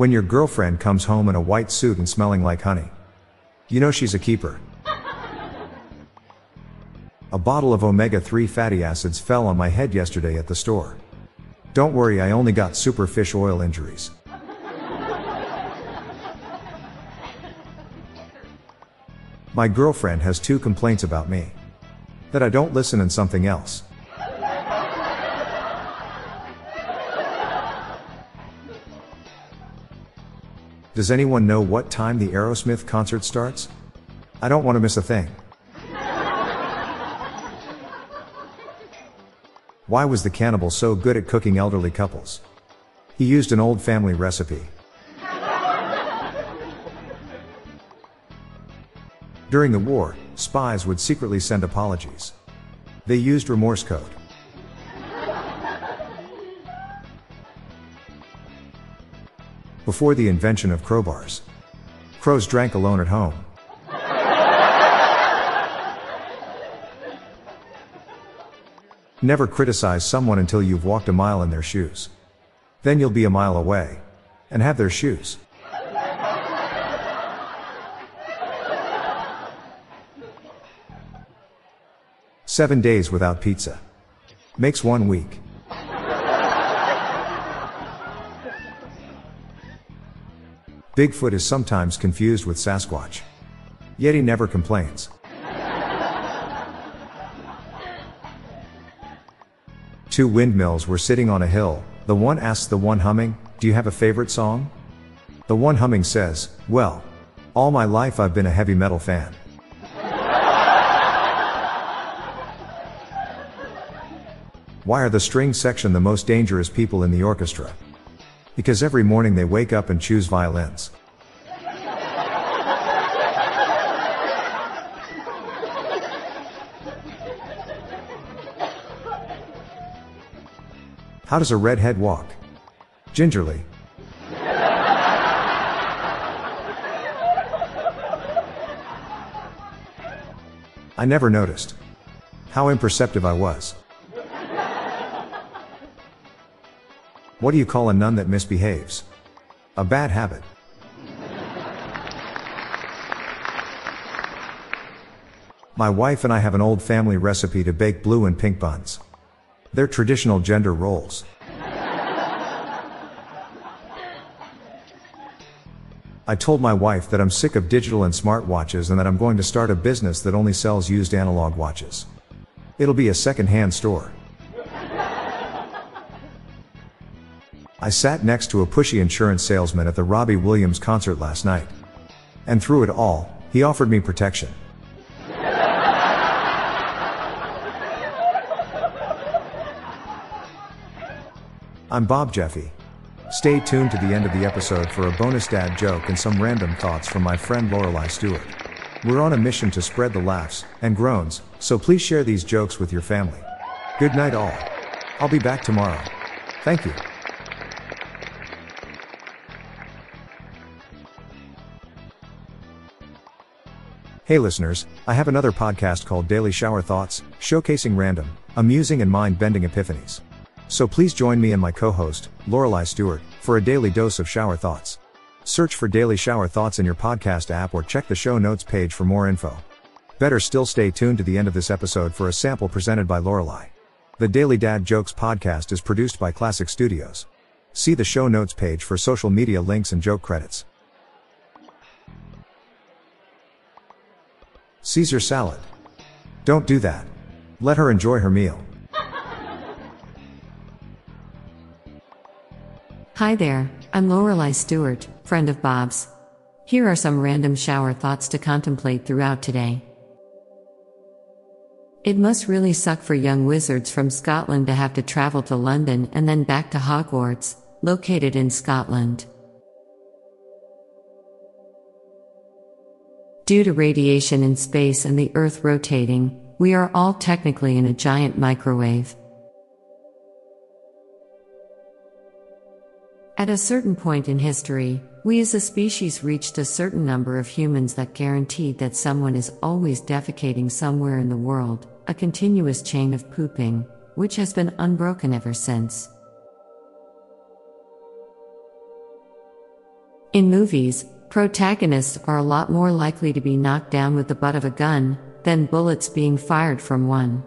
When your girlfriend comes home in a white suit and smelling like honey. You know she's a keeper. A bottle of omega 3 fatty acids fell on my head yesterday at the store. Don't worry, I only got super fish oil injuries. My girlfriend has two complaints about me that I don't listen and something else. Does anyone know what time the Aerosmith concert starts? I don't want to miss a thing. Why was the cannibal so good at cooking elderly couples? He used an old family recipe. During the war, spies would secretly send apologies. They used remorse code. Before the invention of crowbars, crows drank alone at home. Never criticize someone until you've walked a mile in their shoes. Then you'll be a mile away and have their shoes. Seven days without pizza makes one week. Bigfoot is sometimes confused with Sasquatch. Yet he never complains. Two windmills were sitting on a hill. The one asks the one humming, Do you have a favorite song? The one humming says, Well, all my life I've been a heavy metal fan. Why are the string section the most dangerous people in the orchestra? Because every morning they wake up and choose violins. How does a redhead walk? Gingerly. I never noticed how imperceptive I was. What do you call a nun that misbehaves? A bad habit. My wife and I have an old family recipe to bake blue and pink buns. They're traditional gender roles. I told my wife that I'm sick of digital and smart watches and that I'm going to start a business that only sells used analog watches. It'll be a second-hand store. I sat next to a pushy insurance salesman at the Robbie Williams concert last night. And through it all, he offered me protection. I'm Bob Jeffy. Stay tuned to the end of the episode for a bonus dad joke and some random thoughts from my friend Lorelai Stewart. We're on a mission to spread the laughs and groans, so please share these jokes with your family. Good night, all. I'll be back tomorrow. Thank you. Hey listeners, I have another podcast called Daily Shower Thoughts, showcasing random, amusing and mind-bending epiphanies. So please join me and my co-host, Lorelai Stewart, for a daily dose of shower thoughts. Search for Daily Shower Thoughts in your podcast app or check the show notes page for more info. Better still stay tuned to the end of this episode for a sample presented by Lorelai. The Daily Dad Jokes podcast is produced by Classic Studios. See the show notes page for social media links and joke credits. Caesar salad. Don't do that. Let her enjoy her meal. Hi there, I'm Lorelai Stewart, friend of Bob's. Here are some random shower thoughts to contemplate throughout today. It must really suck for young wizards from Scotland to have to travel to London and then back to Hogwarts, located in Scotland. Due to radiation in space and the Earth rotating, we are all technically in a giant microwave. At a certain point in history, we as a species reached a certain number of humans that guaranteed that someone is always defecating somewhere in the world, a continuous chain of pooping, which has been unbroken ever since. In movies, protagonists are a lot more likely to be knocked down with the butt of a gun than bullets being fired from one.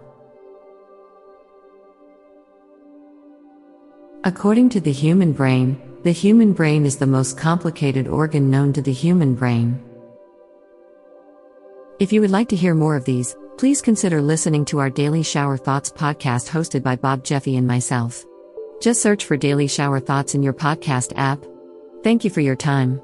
According to the human brain, the human brain is the most complicated organ known to the human brain. If you would like to hear more of these, please consider listening to our Daily Shower Thoughts podcast hosted by Bob Jeffy and myself. Just search for Daily Shower Thoughts in your podcast app. Thank you for your time.